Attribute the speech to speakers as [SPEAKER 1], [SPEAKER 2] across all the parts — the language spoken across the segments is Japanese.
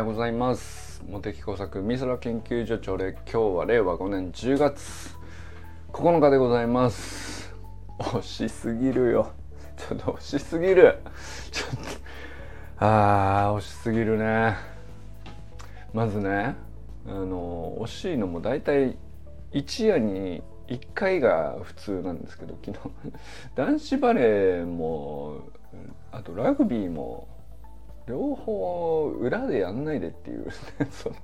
[SPEAKER 1] ようございます。茂木工作美空研究所長で今日は令和5年10月9日でございます。惜しすぎるよ。ちょっと惜しすぎる。ちょっとあー惜しすぎるね。まずねあの惜しいのも大体一夜に1回が普通なんですけど昨日男子バレーもあとラグビーも両方裏でやんないでっていう。その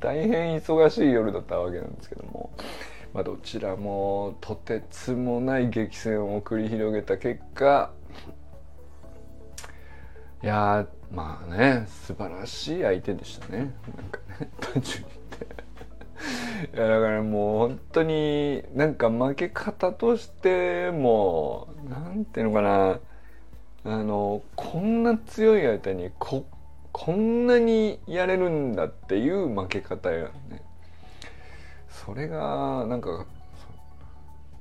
[SPEAKER 1] 大変忙しい夜だったわけなんですけども、まあ、どちらもとてつもない激戦を繰り広げた結果いやまあね素晴らしい相手でしたね。なんかね単純に言っていやだからもう本当になんか負け方としてもなんていうのかな。あのこんな強い相手にここんなにやれるんだっていう負け方やね。それがなんか、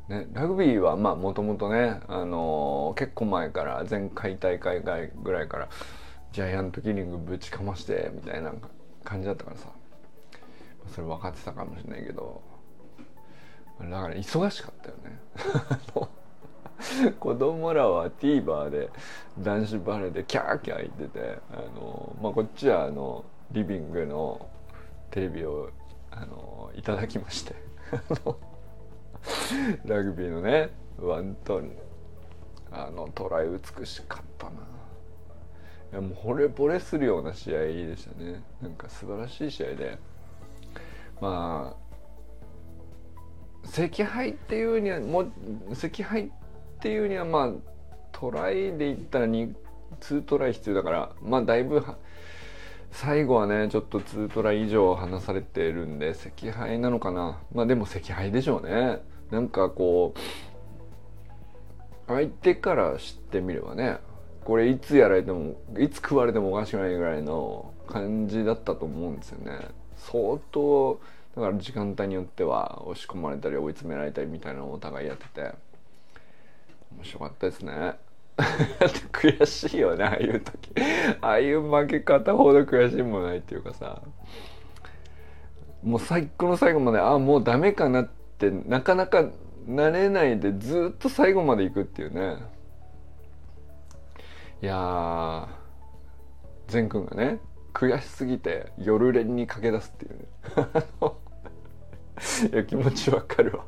[SPEAKER 1] ね、ラグビーはまあもともとね、あの結構前から前回大会ぐらいからジャイアントキリングぶちかましてみたいな感じだったからさ。それ分かってたかもしれないけどだから忙しかったよね。子供らは TVer で男子バレーでキャーキャー言っててあの、まあ、こっちはあのリビングのテレビをあのいただきまして ラグビーのねワントンあのトライ美しかったな。いやもう惚れ惚れするような試合でしたね。なんか素晴らしい試合で。まあ赤敗っていうにはもう赤敗っていうにはまあトライで言ったら2 2トライ必要だからまあだいぶ最後はねちょっと2トライ以上離されてるんで赤敗なのかな。まあでも赤敗でしょうね。なんかこう相手から知ってみればねこれいつやられてもいつ食われてもおかしくないぐらいの感じだったと思うんですよね。相当だから時間帯によっては押し込まれたり追い詰められたりみたいなのをお互いやってて。面白かったですね。悔しいよねああいう時。ああいう負け方ほど悔しいもないっていうかさ。もう最後の最後までああもうダメかなってなかなかなれないでずっと最後まで行くっていうね。いや善くんがね悔しすぎて夜練に駆け出すっていうね。いや気持ちわかるわ。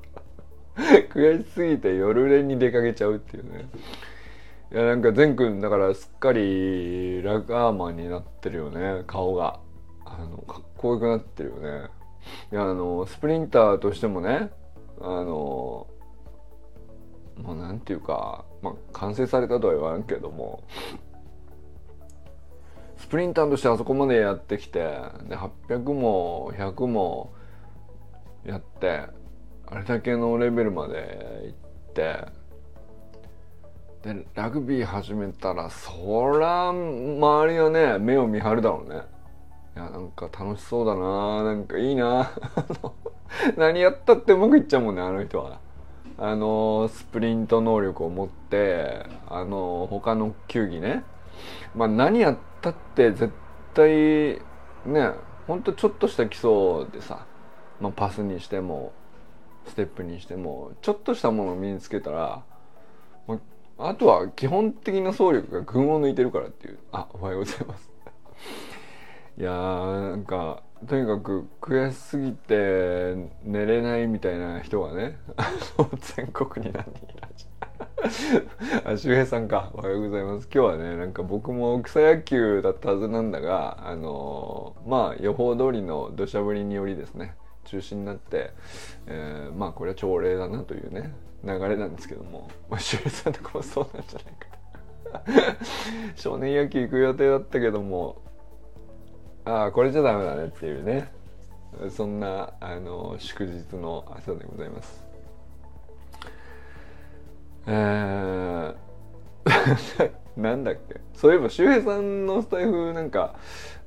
[SPEAKER 1] 悔しすぎて夜練に出かけちゃうっていうね。いやなんか善くんだからすっかりラガーマンになってるよね。顔が。あのかっこよくなってるよね。いやあのスプリンターとしてもねあのまあなんていうか、まあ、完成されたとは言わんけどもスプリンターとしてあそこまでやってきてで800も100もやってあれだけのレベルまで行ってでラグビー始めたらそら周りはね目を見張るだろうね。いやなんか楽しそうだななんかいいな何やったってうまくいっちゃうもんねあの人は。あのスプリント能力を持ってあの他の球技ね。まあ何やったって絶対ねほんとちょっとした基礎でさ、まあ、パスにしてもステップにしてもちょっとしたものを身につけたらあとは基本的な走力が群を抜いてるからっていう。あおはようございます。いやーなんかとにかく悔しすぎて寝れないみたいな人がね 全国に何人いらっしゃる。あ周平さんか。おはようございます。今日はねなんか僕も草野球だったはずなんだがあのー、まあ予報通りの土砂降りによりですね中止になって、えー、まあこれは朝礼だなというね流れなんですけども、まあ、周平さんとかもそうなんじゃないか。少年野球行く予定だったけどもああこれじゃダメだねっていうね。そんなあの祝日の朝でございます。えー、なんだっけ？そういえば周平さんのスタイフなんか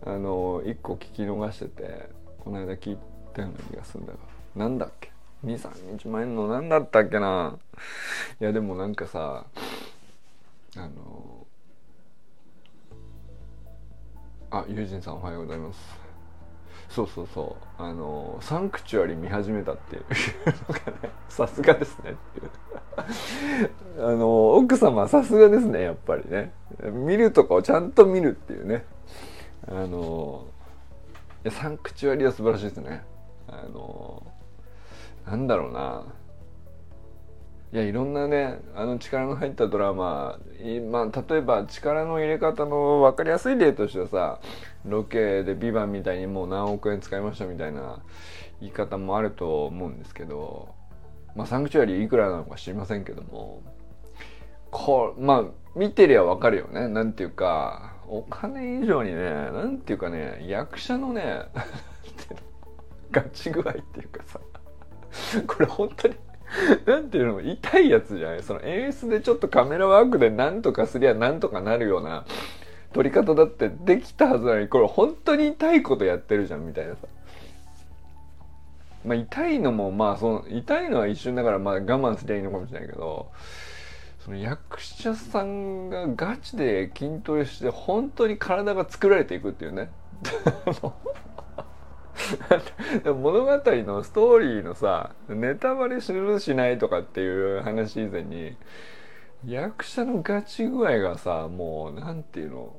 [SPEAKER 1] あの1個聞き逃しててこの間聞いたような気がするんだが。なんだっけ？23日前の何だったっけな？いやでもなんかさあのあ友人さんおはようございます。そうそうそう。あのサンクチュアリ見始めたっていう。のがねさすがですねっていう。あの奥様さすがですねやっぱりね。見るとこをちゃんと見るっていうね。あのサンクチュアリは素晴らしいですね。あのなんだろうな。いやいろんなねあの力の入ったドラマ、まあ、例えば力の入れ方の分かりやすい例としてはさロケで「ビバンみたいにもう何億円使いましたみたいな言い方もあると思うんですけど、まあ、サンクチュアリいくらなのか知りませんけどもこまあ見てりゃ分かるよね。なんていうかお金以上にねなんていうかね役者のね ガチ具合っていうかさこれ本当になんていうの痛いやつじゃない？その演出でちょっとカメラワークでなんとかすりゃなんとかなるような撮り方だってできたはずなのにこれ本当に痛いことやってるじゃんみたいなさ。まあ痛いのもまあその痛いのは一瞬だからまあ我慢すりゃいいのかもしれないけどその役者さんがガチで筋トレして本当に体が作られていくっていうね。物語のストーリーのさネタバレするしないとかっていう話以前に役者のガチ具合がさもうなんていうの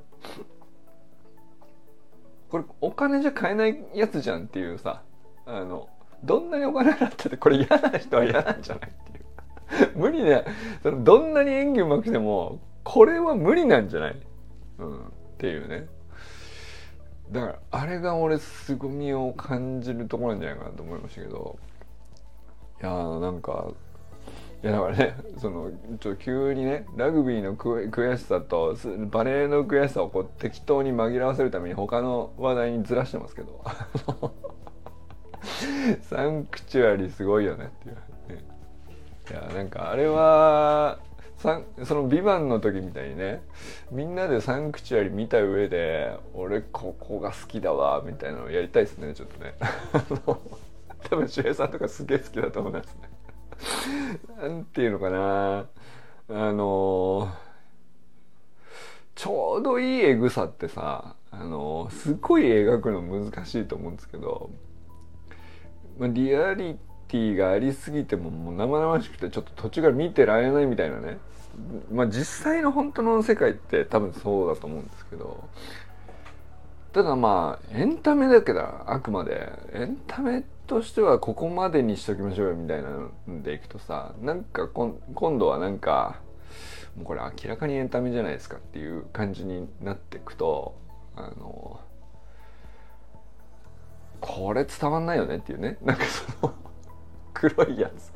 [SPEAKER 1] これお金じゃ買えないやつじゃんっていうさあのどんなにお金払っててこれ嫌な人は嫌なんじゃないっていう。無理ねそのどんなに演技うまくてもこれは無理なんじゃない、うん、っていうね。だからあれが俺凄みを感じるところなんじゃないかなと思いましたけどいやーなんかいやだからね そのちょ急にねラグビーの悔しさとバレーの悔しさをこう適当に紛らわせるために他の話題にずらしてますけど サンクチュアリすごいよねっていう、ね、いやなんかあれはその「ビバンの時みたいにねみんなでサンクチュアリ見た上で俺ここが好きだわみたいなのをやりたいですねちょっとね。多分守衛さんとかすげえ好きだと思いますね。なんていうのかな。あのちょうどいいエグさってさあのすっごい描くの難しいと思うんですけど、まあ、リアリティがありすぎてももう生々しくてちょっと途中から見てられないみたいなね。まあ実際の本当の世界って多分そうだと思うんですけど。ただまあエンタメだけだあくまで。エンタメとしてはここまでにしときましょうよみたいなのでいくとさなんか今度はなんかもうこれ明らかにエンタメじゃないですかっていう感じになっていくとあのこれ伝わんないよねっていうね。なんかその黒いやつ。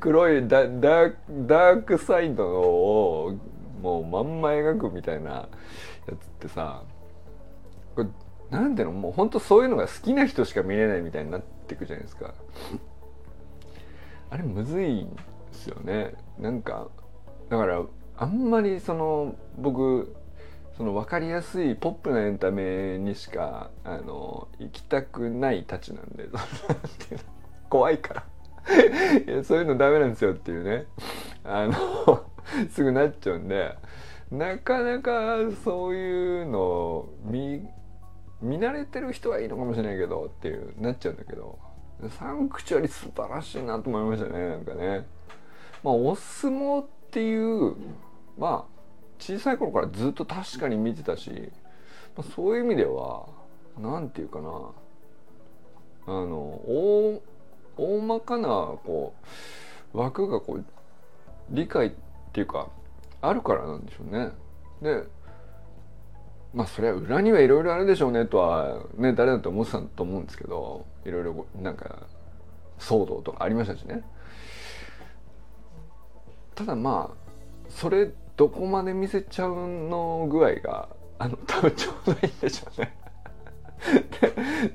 [SPEAKER 1] 黒いダダークサイドをもうまんま描くみたいなやつってさこれなんていうの？もうほんとそういうのが好きな人しか見れないみたいになってくじゃないですか。あれむずいですよね。なんかだからあんまりその僕その分かりやすいポップなエンタメにしかあの行きたくないたちなんで 怖いから。いやそういうのダメなんですよっていうね。あの すぐなっちゃうんで。なかなかそういうのを見見慣れてる人はいいのかもしれないけどっていうなっちゃうんだけど。サンクチュアリ素晴らしいなと思いましたねなんかね。まあお相撲っていうまあ小さい頃からずっと確かに見てたし、まあ、そういう意味では何て言うかな。あの大大まかなこう枠がこう理解っていうかあるからなんでしょうね。でまあそれは裏にはいろいろあるでしょうねとはね誰だって思ってたと思うんですけどいろいろなんか騒動とかありましたしね。ただまあそれどこまで見せちゃうの具合があの多分ちょうどいいんでしょうね。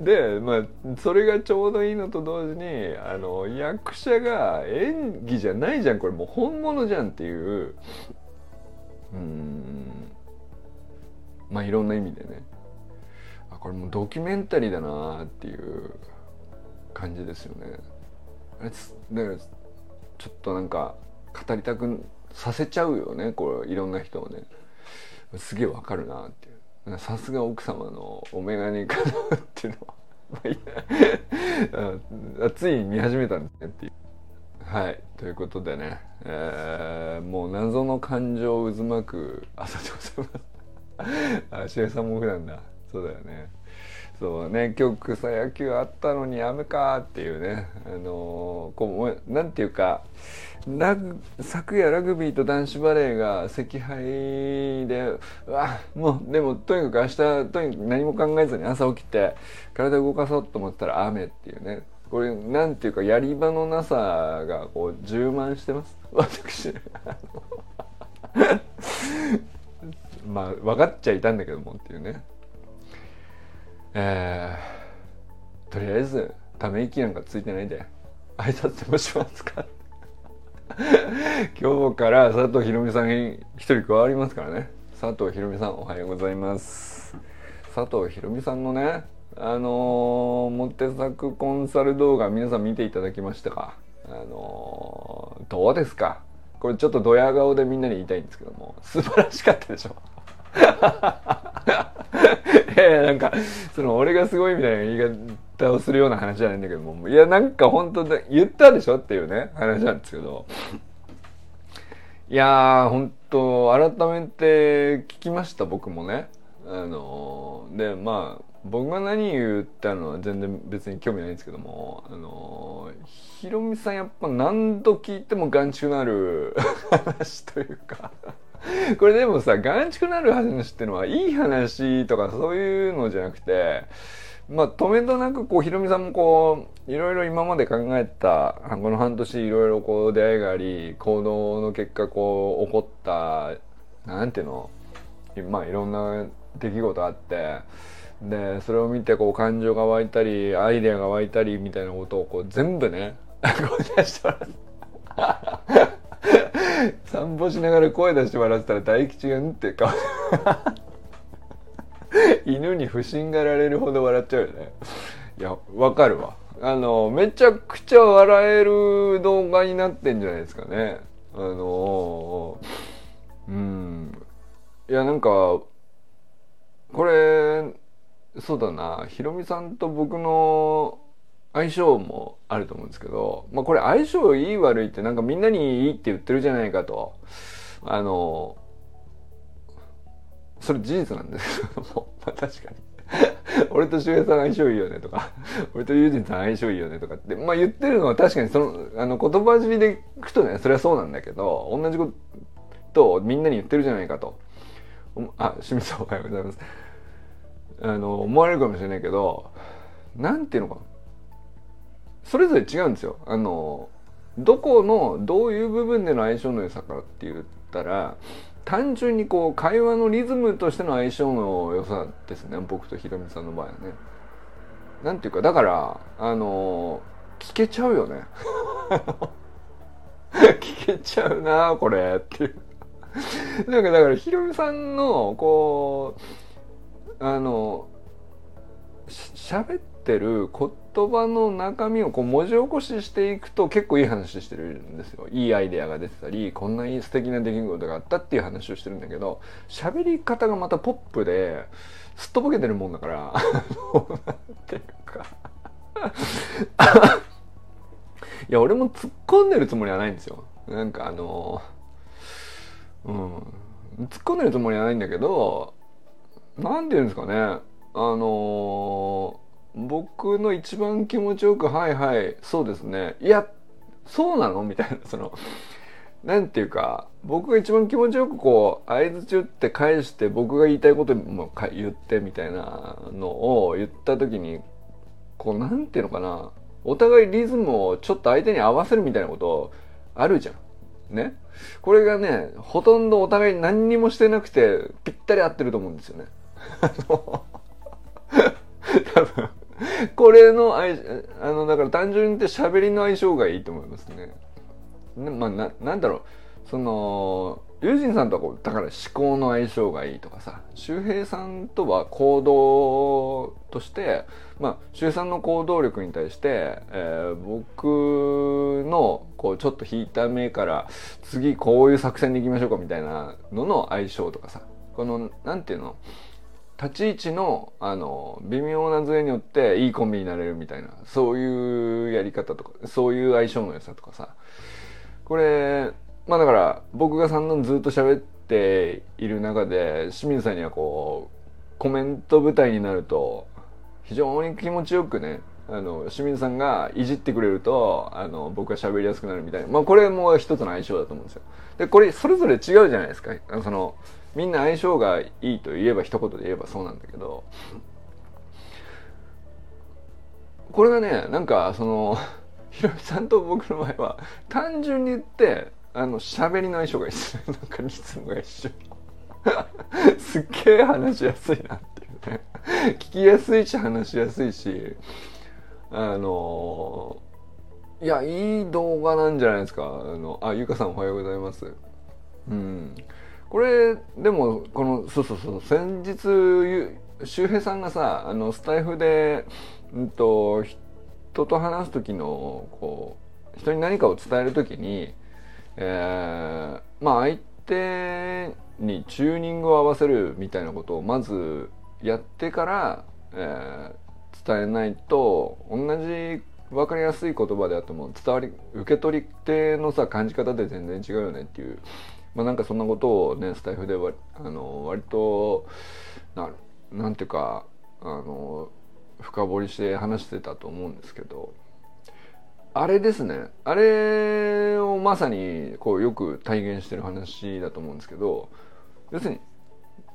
[SPEAKER 1] でまあそれがちょうどいいのと同時にあの役者が演技じゃないじゃんこれもう本物じゃんっていう。うん。まあいろんな意味でね。あこれもうドキュメンタリーだなっていう感じですよね。でちょっとなんか語りたくさせちゃうよねこれいろんな人をね。すげえわかるなってさすが奥様のお眼鏡かなっていうのは。つい見始めたんですねっていう。はい。ということでね、えー、もう謎の感情渦巻く朝でございます。あしげさんも普段だ。そうだよね。そうね今日草野球あったのにやめかっていうねあのー、こうなんていうかラグ昨夜ラグビーと男子バレーが惜敗でうわもうでもとにかく明日とにかく何も考えずに朝起きて体動かそうと思ったら雨っていうね。これなんていうかやり場のなさがこう充満してます。私 まあ分かっちゃいたんだけどもっていうね。えー、とりあえずため息なんかついてないで挨拶でもしますか。今日から佐藤ひろみさん一人加わりますからね。佐藤ひろみさんおはようございます。佐藤ひろみさんのねあのー、モテ作コンサル動画皆さん見ていただきましたか？あのー、どうですか？これちょっとドヤ顔でみんなに言いたいんですけども素晴らしかったでしょ？やなんかその俺がすごいみたいな言い方をするような話じゃないんだけどもいやなんか本当で言ったでしょっていうね話なんですけど。いやー本当改めて聞きました僕もね。あのでまあ僕が何言ったのは全然別に興味ないんですけどもあのひろみさんやっぱ何度聞いても眼蓄のある 話というか。これでもさ眼蓄のある話っていうのはいい話とかそういうのじゃなくてまあ止めどなくこうひろみさんもこういろいろ今まで考えたこの半年いろいろこう出会いがあり行動の結果こう起こったなんていうのまあいろんな出来事あってでそれを見てこう感情が湧いたりアイデアが湧いたりみたいなことをこう全部ね 声出して笑って 散歩しながら声出して笑ってたら大吉がんって顔。犬に不審がられるほど笑っちゃうよね。いやわかるわ。あのめちゃくちゃ笑える動画になってんじゃないですかね。あのうん。いやなんかこれそうだな。ひろみさんと僕の相性もあると思うんですけど、まあ、これ相性いい悪いってなんかみんなにいいって言ってるじゃないかと。あのそれ事実なんですけども、まあ、確かに。俺と周平さん相性いいよねとか俺と友人さん相性いいよねとかって、まあ、言ってるのは確かにそのあの言葉尻でいくとねそれはそうなんだけど同じことをみんなに言ってるじゃないかと。あ清水さんおはようございます。あの思われるかもしれないけど何ていうのかな。それぞれ違うんですよ。あのどこのどういう部分での相性の良さかって言ったら単純にこう会話のリズムとしての相性の良さですね僕とひろみさんの場合はね。なんていうかだからあの聞けちゃうよね。聞けちゃうなこれっていう。なんかだからひろみさんのこうあの喋っててる言葉の中身をこう文字起こししていくと結構いい話してるんですよ。いいアイデアが出てたりこんないい素敵な出来事があったっていう話をしてるんだけど喋り方がまたポップですっとぼけてるもんだからていうか。いや俺も突っ込んでるつもりはないんですよ。なんかあのうん。突っ込んでるつもりはないんだけど何て言うんですかね。あのー、僕の一番気持ちよく「はいはいそうですねいやそうなの?」みたいなその何て言うか僕が一番気持ちよくこう相づち打って返して僕が言いたいことも言ってみたいなのを言った時にこう何て言うのかなお互いリズムをちょっと相手に合わせるみたいなことあるじゃん。ね？これがね、ほとんどお互い何にもしてなくてぴったり合ってると思うんですよね。あの多分これの相あのだから単純に言って喋りの相性がいいと思いますね。ねまあななんだろう。その友人さんとはこうだから思考の相性がいいとかさ。周平さんとは行動としてまあ周平さんの行動力に対して、えー、僕のこうちょっと引いた目から次こういう作戦でいきましょうかみたいなのの相性とかさ。このなんていうの？立ち位置のあの微妙なズレによっていいコンビになれるみたいなそういうやり方とかそういう相性の良さとかさ。これまあだから僕が散々ずっと喋っている中で清水さんにはこうコメント舞台になると非常に気持ちよくねあの清水さんがいじってくれるとあの僕が喋りやすくなるみたいな、まあ、これも一つの相性だと思うんですよ。でこれそれぞれ違うじゃないですか。そのみんな相性がいいと言えば一言で言えばそうなんだけどこれがねなんかそのひろみさんと僕の場合は単純に言ってあの喋りの相性がいいです。なんかリズムが一緒。すっげえ話しやすいなっていう。ね聞きやすいし話しやすいしあのいやいい動画なんじゃないですか。あのあゆかさんおはようございます。うん。これでもこのそうそうそう先日周平さんがさあのスタイフで、うんと、人と話す時のこう人に何かを伝える時に、えー、まあ相手にチューニングを合わせるみたいなことをまずやってから、えー、伝えないと同じ分かりやすい言葉であっても伝わり受け取り手のさ感じ方で全然違うよねっていうまあ、なんかそんなことをねスタイフではあの割とななんていうかあの深掘りして話してたと思うんですけどあれですね。あれをまさにこうよく体現してる話だと思うんですけど要するに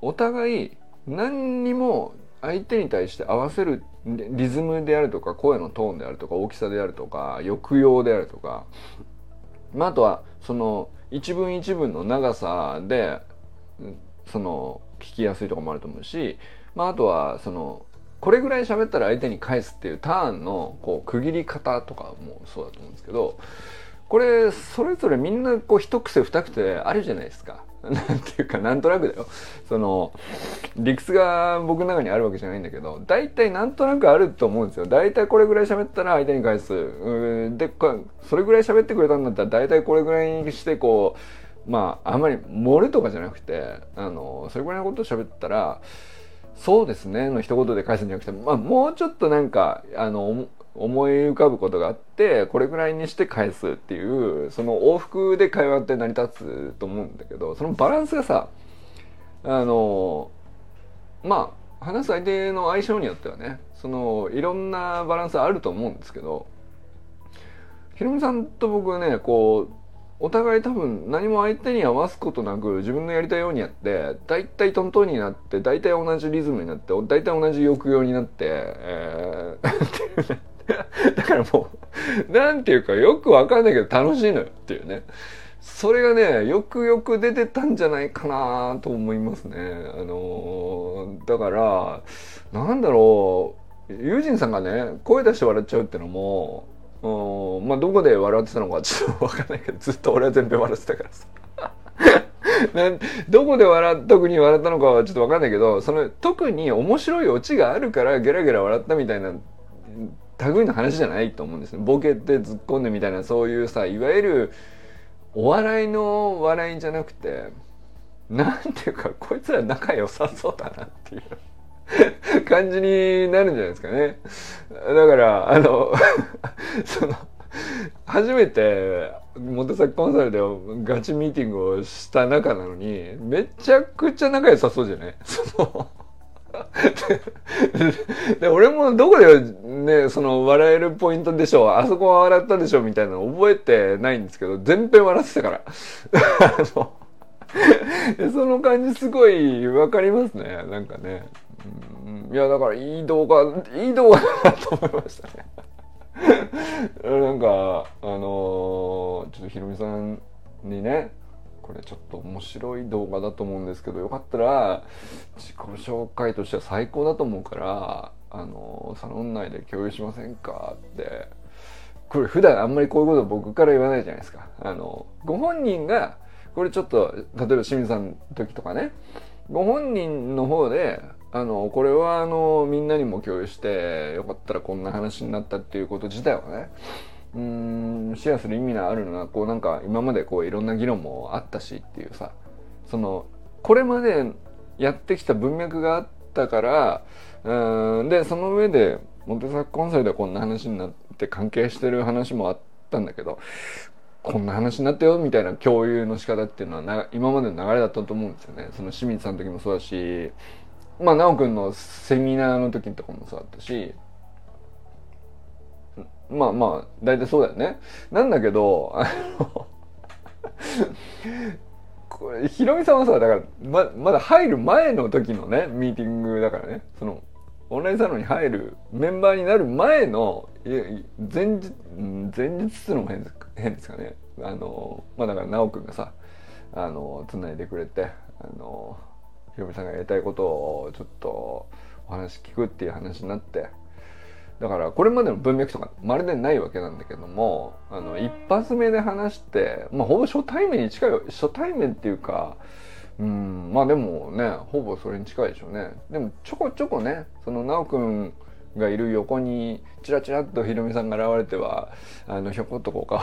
[SPEAKER 1] お互い何にも相手に対して合わせるリズムであるとか声のトーンであるとか大きさであるとか抑揚であるとか、まあ、あとはその一文一文の長さでその聞きやすいとかもあると思うし、まあ、あとはそのこれぐらい喋ったら相手に返すっていうターンのこう区切り方とかもそうだと思うんですけどこれそれぞれみんなこう一癖二癖あるじゃないですか。なんていうかなんとなくだよ。その理屈が僕の中にあるわけじゃないんだけど大体なんとなくあると思うんですよ。大体これぐらい喋ったら相手に返す。でそれぐらい喋ってくれたんだったら大体これぐらいにしてこうまああんまり漏れとかじゃなくてあのそれぐらいのことを喋ったらそうですねの一言で返すんじゃなくて、まあ、もうちょっとなんかあの思い浮かぶことがあってこれぐらいにして返すっていうその往復で会話って成り立つと思うんだけどそのバランスがさあのまあ話す相手の相性によってはねそのいろんなバランスあると思うんですけどひろみさんと僕はねこうお互い多分何も相手に合わすことなく自分のやりたいようにやって大体トントンになって大体同じリズムになって大体同じ抑揚になって、えー、だからもう、なんていうかよくわかんないけど楽しいのよっていうね。それがね、よくよく出てたんじゃないかなと思いますね。あのー、だから、なんだろう、友人さんがね、声出して笑っちゃうってのも、うん、まあどこで笑ってたのかちょっとわかんないけど、ずっと俺は全編笑ってたからさ。などこで笑特に笑ったのかはちょっとわかんないけどその特に面白いオチがあるからゲラゲラ笑ったみたいな類の話じゃないと思うんですね。ボケて突っ込んでみたいなそういうさいわゆるお笑いの笑いじゃなくてなんていうかこいつら仲良さそうだなっていう 感じになるんじゃないですかね。だからあの その初めて元崎コンサルでガチミーティングをした中なのにめちゃくちゃ仲良さそうじゃない？その で俺もどこでねその笑えるポイントでしょう。あそこは笑ったでしょうみたいなの覚えてないんですけど全編笑ってたから。その感じすごい分かりますね。なんかね、うん、いやだからいい動画いい動画だなと思いましたね。なんかあのー、ちょっとひろみさんにねこれちょっと面白い動画だと思うんですけどよかったら自己紹介としては最高だと思うからあのサロン内で共有しませんかって。これ普段あんまりこういうこと僕から言わないじゃないですか。あのご本人がこれちょっと例えば清水さんの時とかね。ご本人の方であのこれはあのみんなにも共有してよかったらこんな話になったっていうこと自体はねうんシェアする意味があるのはこうなんか今までこういろんな議論もあったしっていうさそのこれまでやってきた文脈があったからうんでその上でモテ作コンサルでこんな話になって関係してる話もあったんだけどこんな話になったよみたいな共有の仕方っていうのはな今までの流れだったと思うんですよね。その清水さんの時もそうだしまあ奈くんのセミナーの時とかもそうだったしまあまあ大体そうだよね。なんだけどあのこれひろみさんはさだからままだ入る前の時のねミーティングだからねそのオンラインサロンに入るメンバーになる前の前日前日っつうのも変です変ですかねあのまあだから奈くんがさあのつないでくれてあのひろみさんがやりたいことをちょっとお話聞くっていう話になってだからこれまでの文脈とかまるでないわけなんだけどもあの一発目で話して、まあ、ほぼ初対面に近い初対面っていうかうんまあでもねほぼそれに近いでしょうね。でもちょこちょこねその奈くんがいる横にチラチラっとひろみさんが現れてはあのひょこっとこう顔を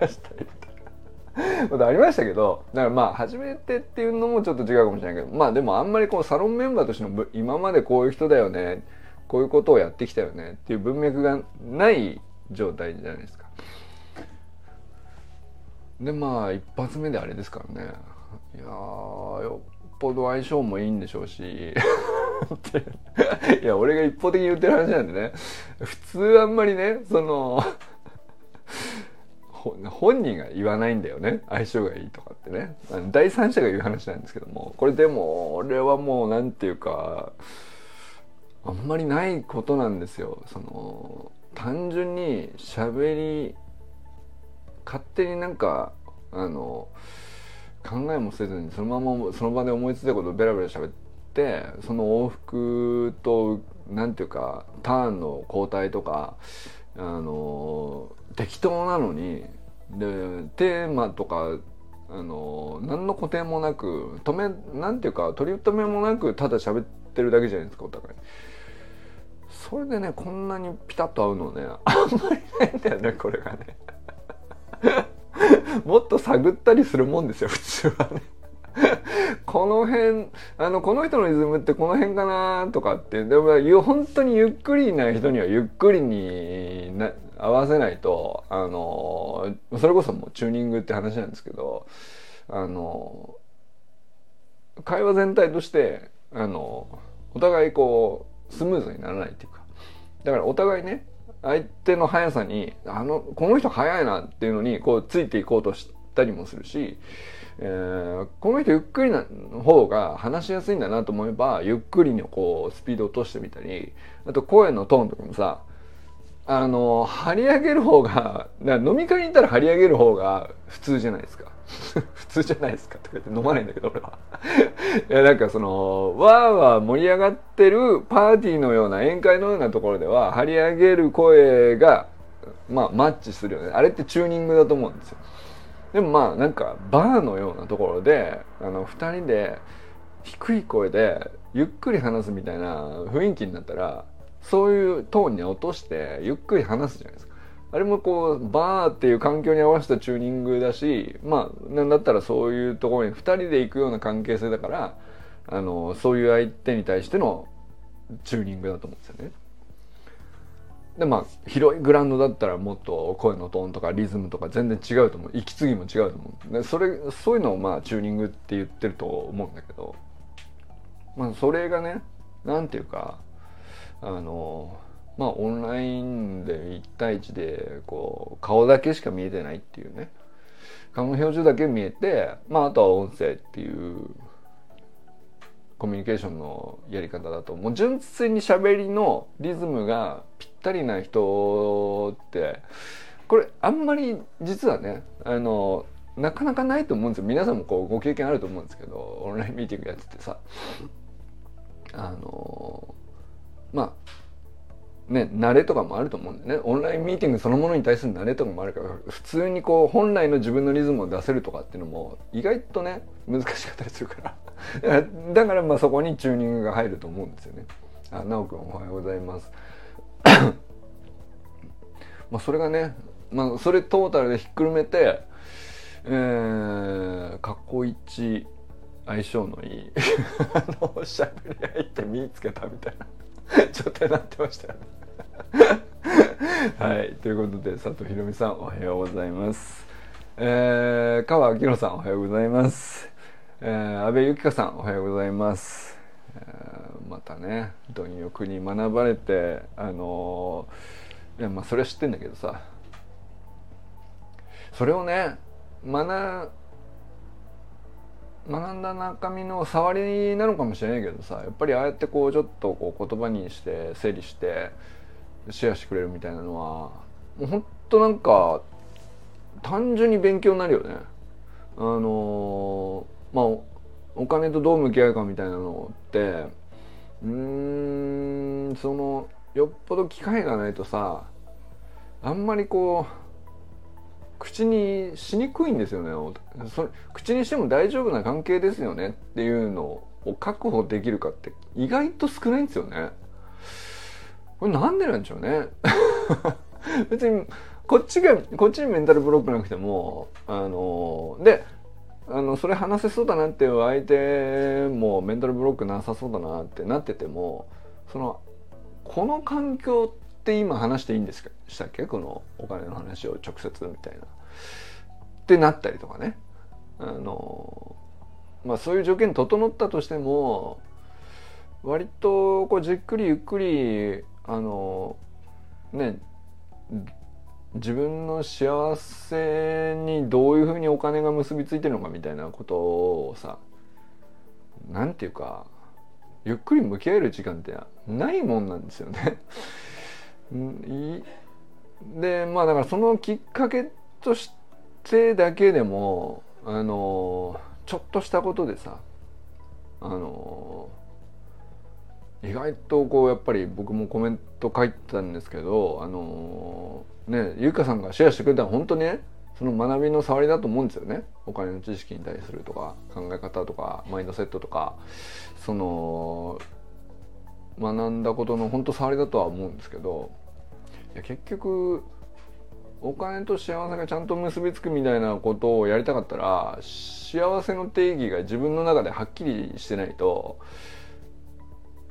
[SPEAKER 1] 出したりとか とありましたけどだからまあ初めてっていうのもちょっと違うかもしれないけどまあでもあんまりこうサロンメンバーとしての今までこういう人だよねこういうことをやってきたよねっていう文脈がない状態じゃないですか。でまあ一発目であれですからね。いやよっぽど相性もいいんでしょうし。いや俺が一方的に言ってる話なんでね。普通あんまりねその本人が言わないんだよね。相性がいいとかってね。第三者が言う話なんですけども。これでも俺はもう何て言うかあんまりないことなんですよその単純に喋り勝手になんかあの考えもせずにそのままその場で思いついたことをベラベラ喋ってその往復と何ていうかターンの交代とかあの適当なのにでテーマとかあの何の固定もなく止めなんていうか取り留めもなくただ喋ってるだけじゃないですかお互い。それでねこんなにピタッと合うのねあんまりないんだよねこれがね。もっと探ったりするもんですよ普通はね。この辺あのこの人のリズムってこの辺かなとかってでも本当にゆっくりな人にはゆっくりにな合わせないとあのそれこそもうチューニングって話なんですけどあの会話全体としてあのお互いこうスムーズにならないっていうか。だからお互いね相手の速さにあのこの人速いなっていうのにこうついていこうとしたりもするし、えー、この人ゆっくりな方が話しやすいんだなと思えばゆっくりにこうスピード落としてみたりあと声のトーンとかもさあの張り上げる方が飲み会に行ったら張り上げる方が普通じゃないですか。普通じゃないですかとか言って飲まないんだけど俺は。いやなんかそのわーわー盛り上がってるパーティーのような宴会のようなところでは張り上げる声がまあマッチするよね。あれってチューニングだと思うんですよ。でもまあなんかバーのようなところであの2人で低い声でゆっくり話すみたいな雰囲気になったらそういうトーンに落としてゆっくり話すじゃないですか。あれもこうバーっていう環境に合わせたチューニングだしまあなんだったらそういうところに2人で行くような関係性だからあのそういう相手に対してのチューニングだと思うんですよね。でまあ広いグラウンドだったらもっと声のトーンとかリズムとか全然違うと思う息継ぎも違うと思うでそれそういうのをまあチューニングって言ってると思うんだけどまあそれがね何て言うかあのまあオンラインで1対1でこう顔だけしか見えてないっていうね。顔の表情だけ見えてまああとは音声っていうコミュニケーションのやり方だと。もう純粋に喋りのリズムがぴったりな人ってこれあんまり実はねあのなかなかないと思うんですよ。皆さんもこうご経験あると思うんですけどオンラインミーティングやっててさ。あのまあね、慣れとかもあると思うんでねオンラインミーティングそのものに対する慣れとかもあるから普通にこう本来の自分のリズムを出せるとかっていうのも意外とね難しかったりするから だからまあそこにチューニングが入ると思うんですよね。あ、なおくんおはようございます。まあそれがね、まあそれトータルでひっくるめて、えー、過去一相性のいい あのしゃべり合いって見つけたみたいな 状態になってましたよね。はい。ということで佐藤ひろみさんおはようございます。えー、川明さんおはようございます。えー、安倍由紀香さんおはようございます、えー、またね貪欲に学ばれてあのー、いやまあそれは知ってんだけどさ。それをね学学んだ中身の触りなのかもしれないけどさやっぱりああやってこうちょっとこう言葉にして整理してシェアしてくれるみたいなのはもうほんとなんか単純に勉強になるよね。あのまあお金とどう向き合うかみたいなのってうんそのよっぽど機会がないとさあんまりこう口にしにくいんですよね。それ口にしても大丈夫な関係ですよねっていうのを確保できるかって意外と少ないんですよね。これなんでなんでしょうね。別にこっちがこっちにメンタルブロックなくてもあのであのそれ話せそうだなっていう相手もメンタルブロックなさそうだなってなっててもそのこの環境って今話していいんですかしたっけ？このお金の話を直接みたいな。ってなったりとかね。あのまあそういう条件整ったとしても割とこうじっくりゆっくりあのね自分の幸せにどういうふうにお金が結びついてるのかみたいなことをさ何て言うかゆっくり向き合える時間ってないもんなんですよねでまあだからそのきっかけとしてだけでもあのちょっとしたことでさあの意外とこうやっぱり僕もコメント書いてたんですけどあのねゆうかさんがシェアしてくれたのは本当にねその学びの触りだと思うんですよね。お金の知識に対するとか考え方とかマインドセットとかその学んだことの本当触りだとは思うんですけどいや結局お金と幸せがちゃんと結びつくみたいなことをやりたかったら幸せの定義が自分の中ではっきりしてないと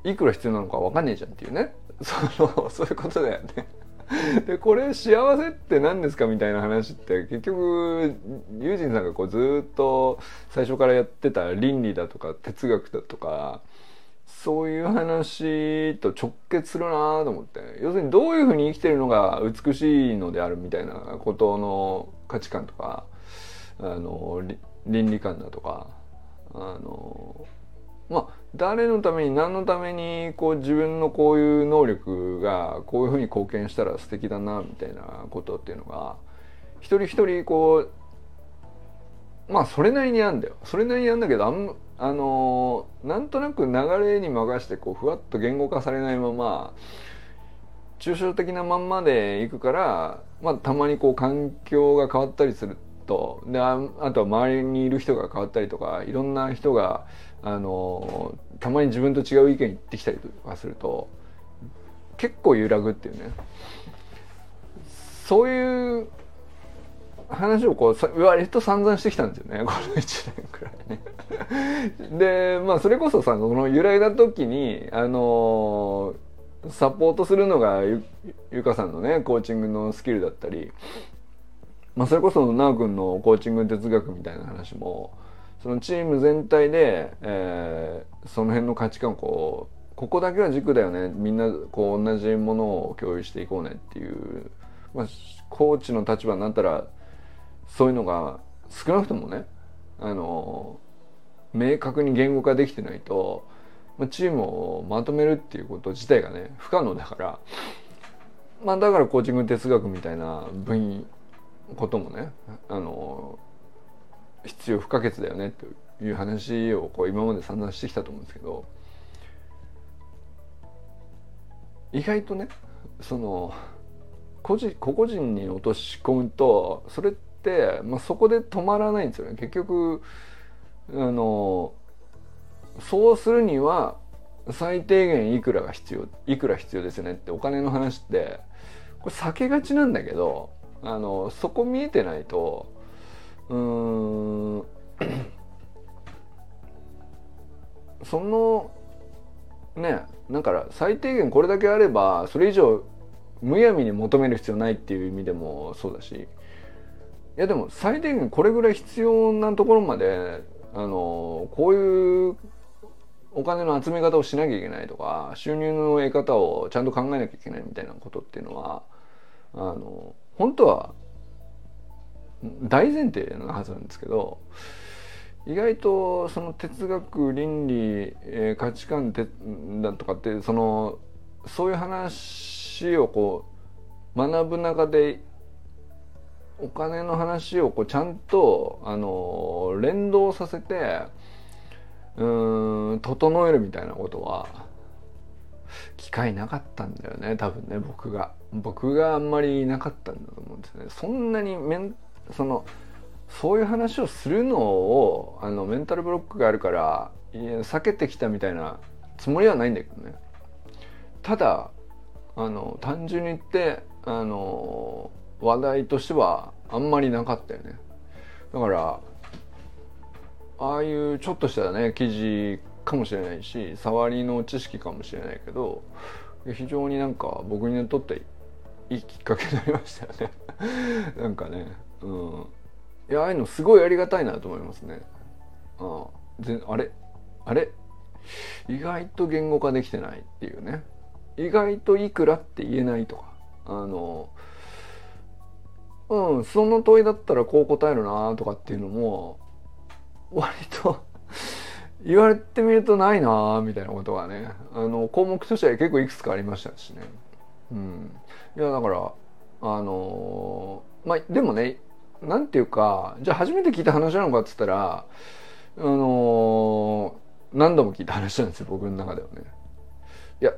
[SPEAKER 1] いくら必要なのか分かんねえじゃんっていうね そのそういうことだよね。でこれ幸せって何ですかみたいな話って結局ユージンさんがこうずっと最初からやってた倫理だとか哲学だとかそういう話と直結するなと思って。要するにどういうふうに生きてるのが美しいのであるみたいなことの価値観とかあの倫理観だとかあのまあ誰のために何のためにこう自分のこういう能力がこういうふうに貢献したら素敵だなみたいなことっていうのが一人一人こうまあそれなりにあんだよ。それなりにあんだけどあんあのなんとなく流れに任してこうふわっと言語化されないまま抽象的なまんまでいくから、まあ、たまにこう環境が変わったりするとでああとは周りにいる人が変わったりとかいろんな人があのたまに自分と違う意見言ってきたりとかすると結構揺らぐっていうね。そういう話をこう割と散々してきたんですよね この1年くらいね。でまあそれこそさこの揺らいだ時にあのサポートするのがゆゆかさんのねコーチングのスキルだったり、まあ、それこそなおくんのコーチング哲学みたいな話もそのチーム全体で、えー、その辺の価値観をこうここだけは軸だよねみんなこう同じものを共有していこうねっていう、まあ、コーチの立場になったらそういうのが少なくともねあの明確に言語化できてないとチームをまとめるっていうこと自体がね不可能だからまあだからコーチング哲学みたいな分こともねあの必要不可欠だよねという話をこう今まで散々してきたと思うんですけど意外とねその個人個々人に落とし込むとそれって、まあ、そこで止まらないんですよね。結局あのそうするには最低限いくらが必要いくら必要ですねってお金の話ってこれ避けがちなんだけどあのそこ見えてないとうーん そのねだから最低限これだけあればそれ以上むやみに求める必要ないっていう意味でもそうだし。いやでも最低限これぐらい必要なところまであのこういうお金の集め方をしなきゃいけないとか収入の得方をちゃんと考えなきゃいけないみたいなことっていうのはあの本当は大前提なはずなんですけど意外とその哲学倫理、えー、価値観だとかってそのそういう話をこう学ぶ中でお金の話をこうちゃんとあの連動させてうん整えるみたいなことは機会なかったんだよね多分ね僕が。僕があんまりなかったんだと思うんですね。そんなにめんそのそういう話をするのをあのメンタルブロックがあるから避けてきたみたいなつもりはないんだけどね。ただあの単純に言ってあの話題としてはあんまりなかったよね。だからああいうちょっとしたね記事かもしれないし触りの知識かもしれないけど非常になんか僕にとっていいきっかけになりましたよね。なんかねうん。いやああいうのすごいありがたいなと思いますね。ああれあれ？意外と言語化できてないっていうね。意外といくらって言えないとか。あのうんその問いだったらこう答えるなとかっていうのも割と 言われてみるとないなみたいなことがねあの項目としては結構いくつかありましたしね。うん、いやだからあのまあでもねなんていうかじゃあ初めて聞いた話なのかっつったらあの何度も聞いた話なんですよ僕の中ではね。いや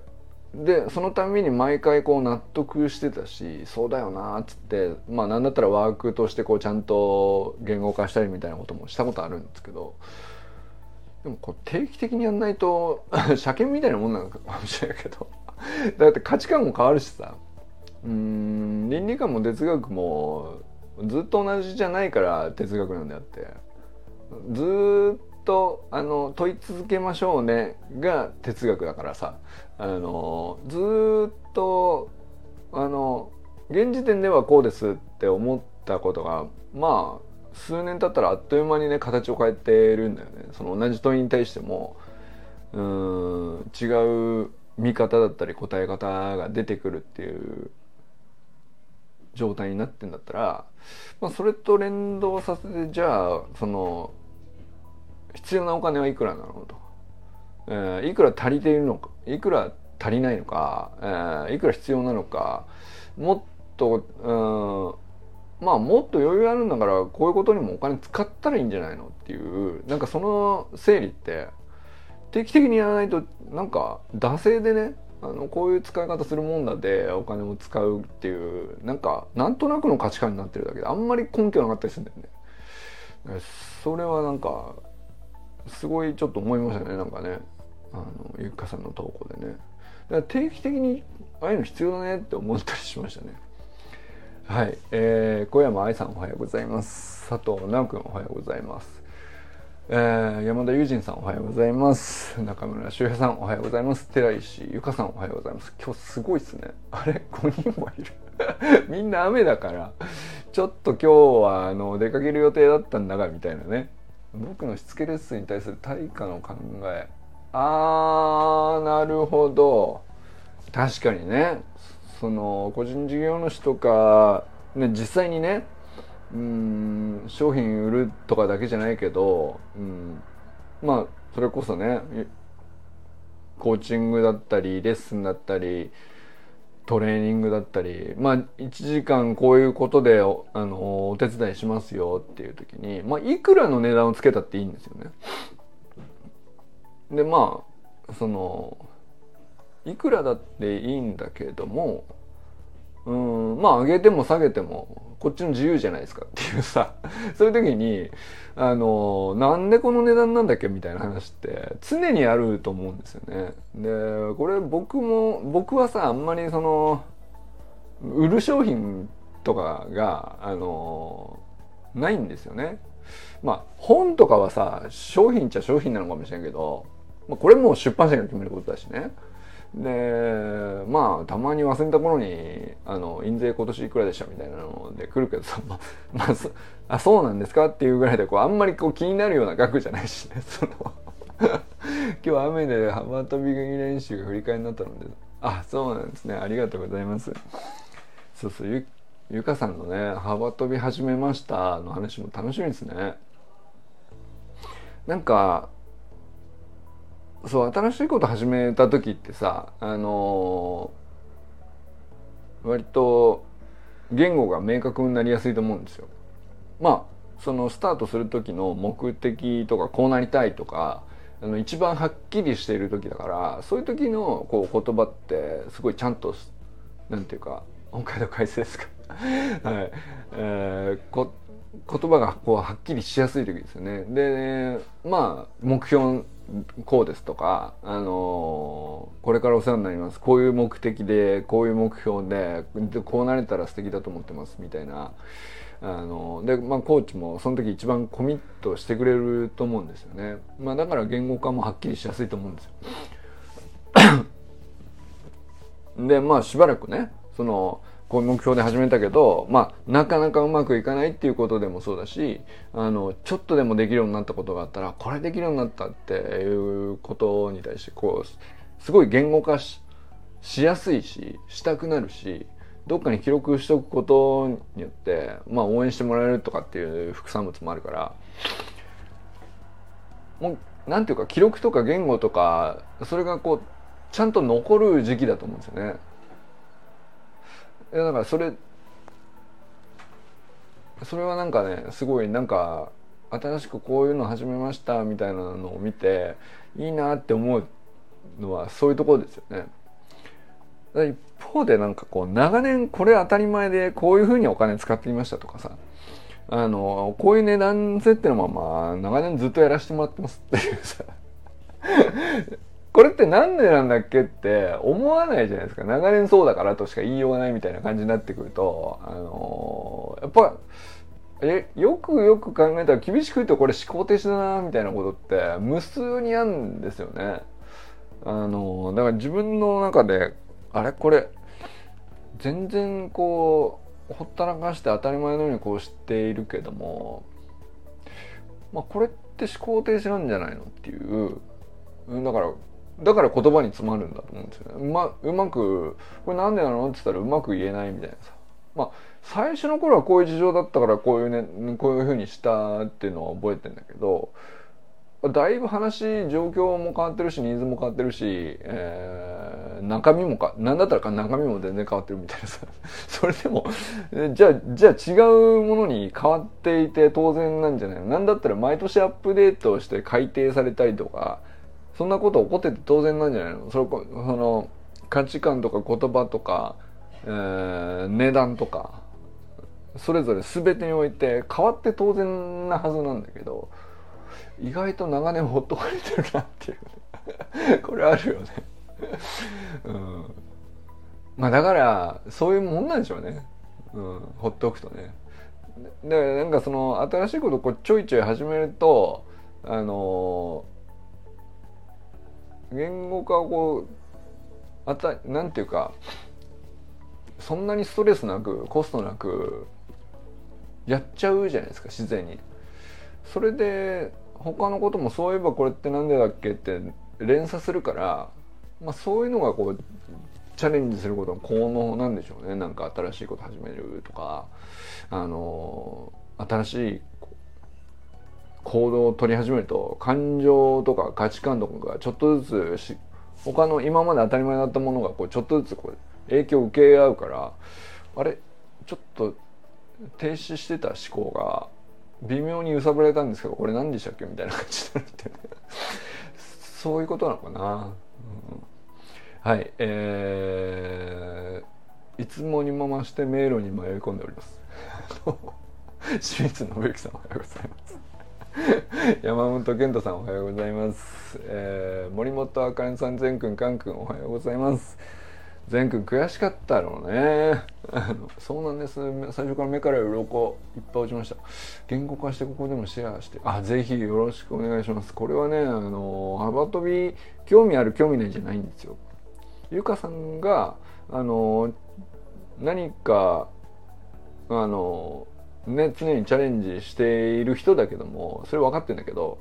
[SPEAKER 1] でそのために毎回こう納得してたしそうだよなっつってまあ何だったらワークとしてこうちゃんと言語化したりみたいなこともしたことあるんですけどでもこう定期的にやんないと 車検みたいなもんなのかもしれないけどだって価値観も変わるしさ。うん倫理観も哲学もずっと同じじゃないから哲学なんであってずっとあの問い続けましょうねが哲学だからさ。あのずっとあの現時点ではこうですって思ったことがまあ数年経ったらあっという間にね形を変えてるんだよね。その同じ問いに対してもうん違う見方だったり答え方が出てくるっていう状態になってんだったら、まあ、それと連動させてじゃあその必要なお金はいくらなのと、えー、いくら足りているのか。いくら足りないのか、えー、いくら必要なのかもっと、うん、まあもっと余裕あるんだからこういうことにもお金使ったらいいんじゃないのっていうなんかその整理って定期的にやらないとなんか惰性でねあのこういう使い方するもんだでお金を使うっていうなんかなんとなくの価値観になってるだけであんまり根拠なかったりするんだよね。それはなんかすごいちょっと思いましたねなんかねあのゆっかさんの投稿でね。だから定期的にああいうの必要だねって思ったりしましたね。はい、えー、小山愛さんおはようございます。佐藤直君おはようございます。えー、山田友人さんおはようございます。中村修平さんおはようございます。寺石ゆかさんおはようございます。今日すごいっすね。あれ？5人もいる。みんな雨だから。ちょっと今日はあの出かける予定だったんだがみたいなね。僕のしつけレッスンに対する対価の考え。あーなるほど確かにねその個人事業主とか、ね、実際にねうん商品売るとかだけじゃないけど、うん、まあそれこそねコーチングだったりレッスンだったりトレーニングだったりまあ1時間こういうことであのお手伝いしますよっていう時にまあいくらの値段をつけたっていいんですよね。でまあそのいくらだっていいんだけどもうんまあ上げても下げてもこっちの自由じゃないですかっていうさ そういう時にあのなんでこの値段なんだっけみたいな話って常にあると思うんですよね。でこれ僕も僕はさあんまりその売る商品とかがあのないんですよね。まあ本とかはさ商品っちゃ商品なのかもしれんけどまあ、これも出版社が決めることだしね。でまあたまに忘れた頃に「あの印税今年いくらでした?」みたいなので来るけどさ、まあ、まあ、あそうなんですかっていうぐらいでこうあんまりこう気になるような額じゃないしねその。今日雨で幅跳び練習が振り替えになったので。あそうなんですね。ありがとうございます。そうそうゆゆかさんのね幅跳び始めましたの話も楽しみですね。なんかそう新しいこと始めた時ってさあのー、割と言語が明確になりやすいと思うんですよ。まあそのスタートする時の目的とかこうなりたいとかあの一番はっきりしている時だからそういう時のこう言葉ってすごいちゃんとなんていうか北海道改正ですか はい、えー、こ言葉がこうはっきりしやすい時ですよね。で、まあ目標こうですとか、あのー、これからお世話になります。こういう目的でこういう目標でこうなれたら素敵だと思ってますみたいな、あのー、で、まあ、コーチもその時一番コミットしてくれると思うんですよね、まあ、だから言語化もはっきりしやすいと思うんですよ。でまあしばらくねそのこういう目標で始めたけど、まあ、なかなかうまくいかないっていうことでもそうだし、あの、ちょっとでもできるようになったことがあったら、これできるようになったっていうことに対して、こう、すごい言語化しやすいし、したくなるし、どっかに記録しておくことによって、まあ、応援してもらえるとかっていう副産物もあるから、もう、なんていうか、記録とか言語とか、それがこう、ちゃんと残る時期だと思うんですよね。いやだからそれそれはなんかねすごいなんか新しくこういうの始めましたみたいなのを見ていいなって思うのはそういうところですよね。一方でなんかこう長年これ当たり前でこういうふうにお金使っていましたとかさあのこういう値段設定のまま長年ずっとやらせてもらってますっていうさこれってなんでなんだっけって思わないじゃないですか。長年そうだからとしか言いようがないみたいな感じになってくるとあのー、やっぱえよくよく考えたら厳しく言うとこれ思考停止だなみたいなことって無数にあるんですよね。あのー、だから自分の中であれ？これ全然こうほったらかして当たり前のようにこうしているけどもまあこれって思考停止なんじゃないのっていう。だからだから言葉に詰まるんだと思うんですよね。うまうまくこれなんでなの？って言ったらうまく言えないみたいなさ。まあ最初の頃はこういう事情だったからこういうねこういうふうにしたっていうのは覚えてんだけどだいぶ話状況も変わってるしニーズも変わってるし、えー、中身もか何だったらか中身も全然変わってるみたいなさ それでもじゃあじゃあ違うものに変わっていて当然なんじゃないの？なんだったら毎年アップデートして改定されたりとかそんなこと起こってて当然なんじゃないの？それこその価値観とか言葉とか、えー、値段とかそれぞれ全てにおいて変わって当然なはずなんだけど意外と長年ほっとかれてるなっていう。これあるよね。うん、まあだからそういうもんなんでしょうね、うん、ほっとくとね。だからなんかその新しいことをこうちょいちょい始めるとあの言語化をこうあたなんていうかそんなにストレスなくコストなくやっちゃうじゃないですか自然に。それで他のこともそういえばこれって何でだっけって連鎖するから、まあ、そういうのがこうチャレンジすることの効能なんでしょうねなんか新しいこと始めるとかあの新しい行動を取り始めると感情とか価値観とかがちょっとずつし他の今まで当たり前だったものがこうちょっとずつこう影響を受け合うからあれちょっと停止してた思考が微妙に揺さぶられたんですけどこれ何でしたっけみたいな感じになってそういうことなのかな、うん、はい。えー、いつもにも増して迷路に迷い込んでおります。清水信之さんおはようございます。山本健太さんおはようございます、えー、森本あかねさん全くんかんくんおはようございます。善くん悔しかったろうね。そうなんです。最初から目から鱗いっぱい落ちました。言語化してここでもシェアして。あぜひよろしくお願いします。これはねあの幅跳び興味ある興味ないじゃないんですよ。ゆかさんがあの何かあのね常にチャレンジしている人だけどもそれ分かってるんだけど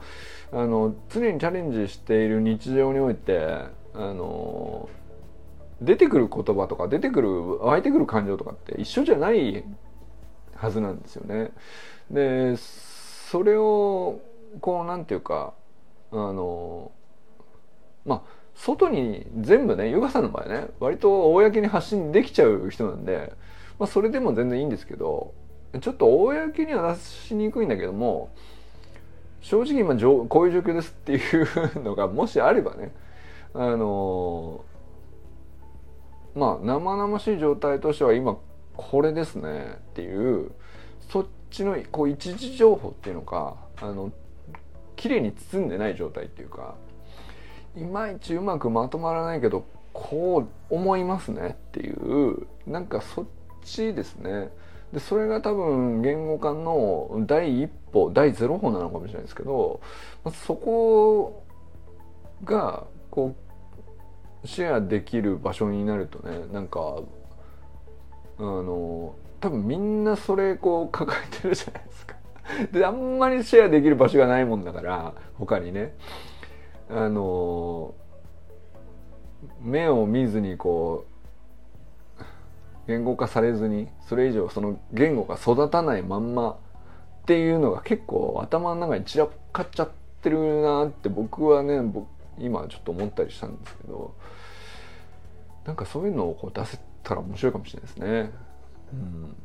[SPEAKER 1] あの常にチャレンジしている日常においてあの出てくる言葉とか出てくる湧いてくる感情とかって一緒じゃないはずなんですよね。でそれをこうなんていうかあのまあ外に全部ねヨガさんの場合ね割と公に発信できちゃう人なんで、まあ、それでも全然いいんですけどちょっと公には出しにくいんだけども正直今こういう状況ですっていうのがもしあればねあのまあ生々しい状態としては今これですねっていうそっちのこう一時情報っていうのかあの綺麗に包んでない状態っていうかいまいちうまくまとまらないけどこう思いますねっていうなんかそっちですね。でそれが多分言語化の第一歩第ゼロ歩なのかもしれないですけどそこがこうシェアできる場所になるとねなんかあの多分みんなそれこう抱えてるじゃないですか。であんまりシェアできる場所がないもんだから他にねあの目を見ずにこう言語化されずにそれ以上その言語が育たないまんまっていうのが結構頭の中に散らかっちゃってるなって僕はね今ちょっと思ったりしたんですけどなんかそういうのをこう出せたら面白いかもしれないですね。うん、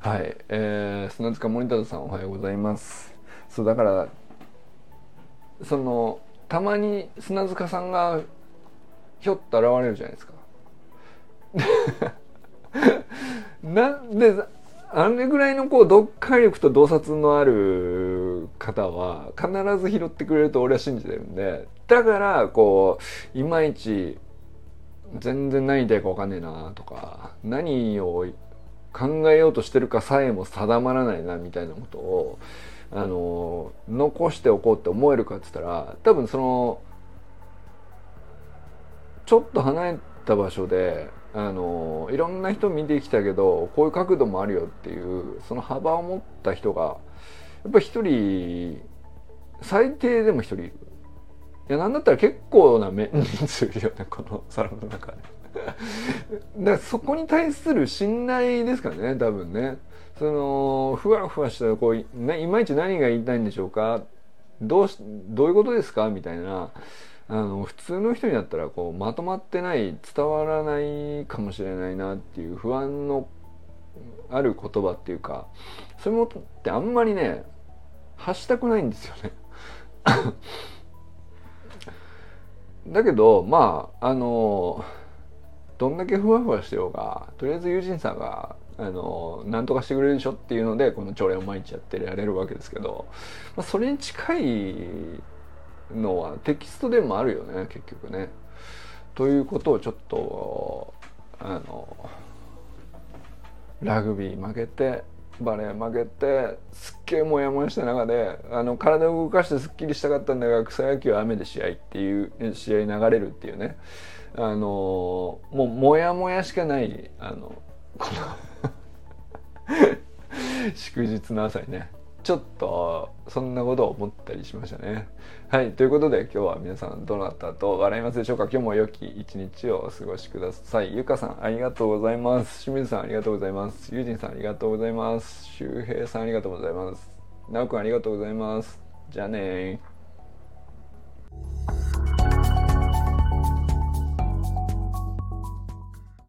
[SPEAKER 1] はい、えー、砂塚森田さんおはようございます。そうだからそのたまに砂塚さんがひょっと現れるじゃないですか。なんであれぐらいのこう読解力と洞察のある方は必ず拾ってくれると俺は信じてるんでだからこういまいち全然何言いたいか分かんねえなとか何を考えようとしてるかさえも定まらないなみたいなことをあの残しておこうって思えるかって言ったら多分そのちょっと離れた場所であのいろんな人見てきたけどこういう角度もあるよっていうその幅を持った人がやっぱ一人最低でも一人いる。いやなんだったら結構な人数いるよねこのサロンの中で。だからそこに対する信頼ですからね多分ね。そのふわふわしたこういまいち何が言いたいんでしょうかどうしどういうことですか？みたいなあの普通の人にだったらこうまとまってない伝わらないかもしれないなっていう不安のある言葉っていうかそういうものってあんまりね発したくないんですよね。だけどまああのどんだけふわふわしてようがとりあえず友人さんがあの何とかしてくれるでしょっていうのでこの朝礼を毎日やってやれるわけですけど、まあ、それに近いのはテキストでもあるよね結局ね。ということをちょっとあのラグビー負けてバレー負けてすっげえモヤモヤした中であの体を動かしてすっきりしたかったんだが草野球は雨で試合っていう試合流れるっていうねあのもうモヤモヤしかないあのこの 祝日の朝にねちょっとそんなことを思ったりしましたね。はいということで今日は皆さんどなたと笑いますでしょうか？今日も良き一日をお過ごしください。ゆかさんありがとうございます。清水さんありがとうございます。ゆうじんさんありがとうございます。周平さんありがとうございます。なおくんありがとうございます。じゃあね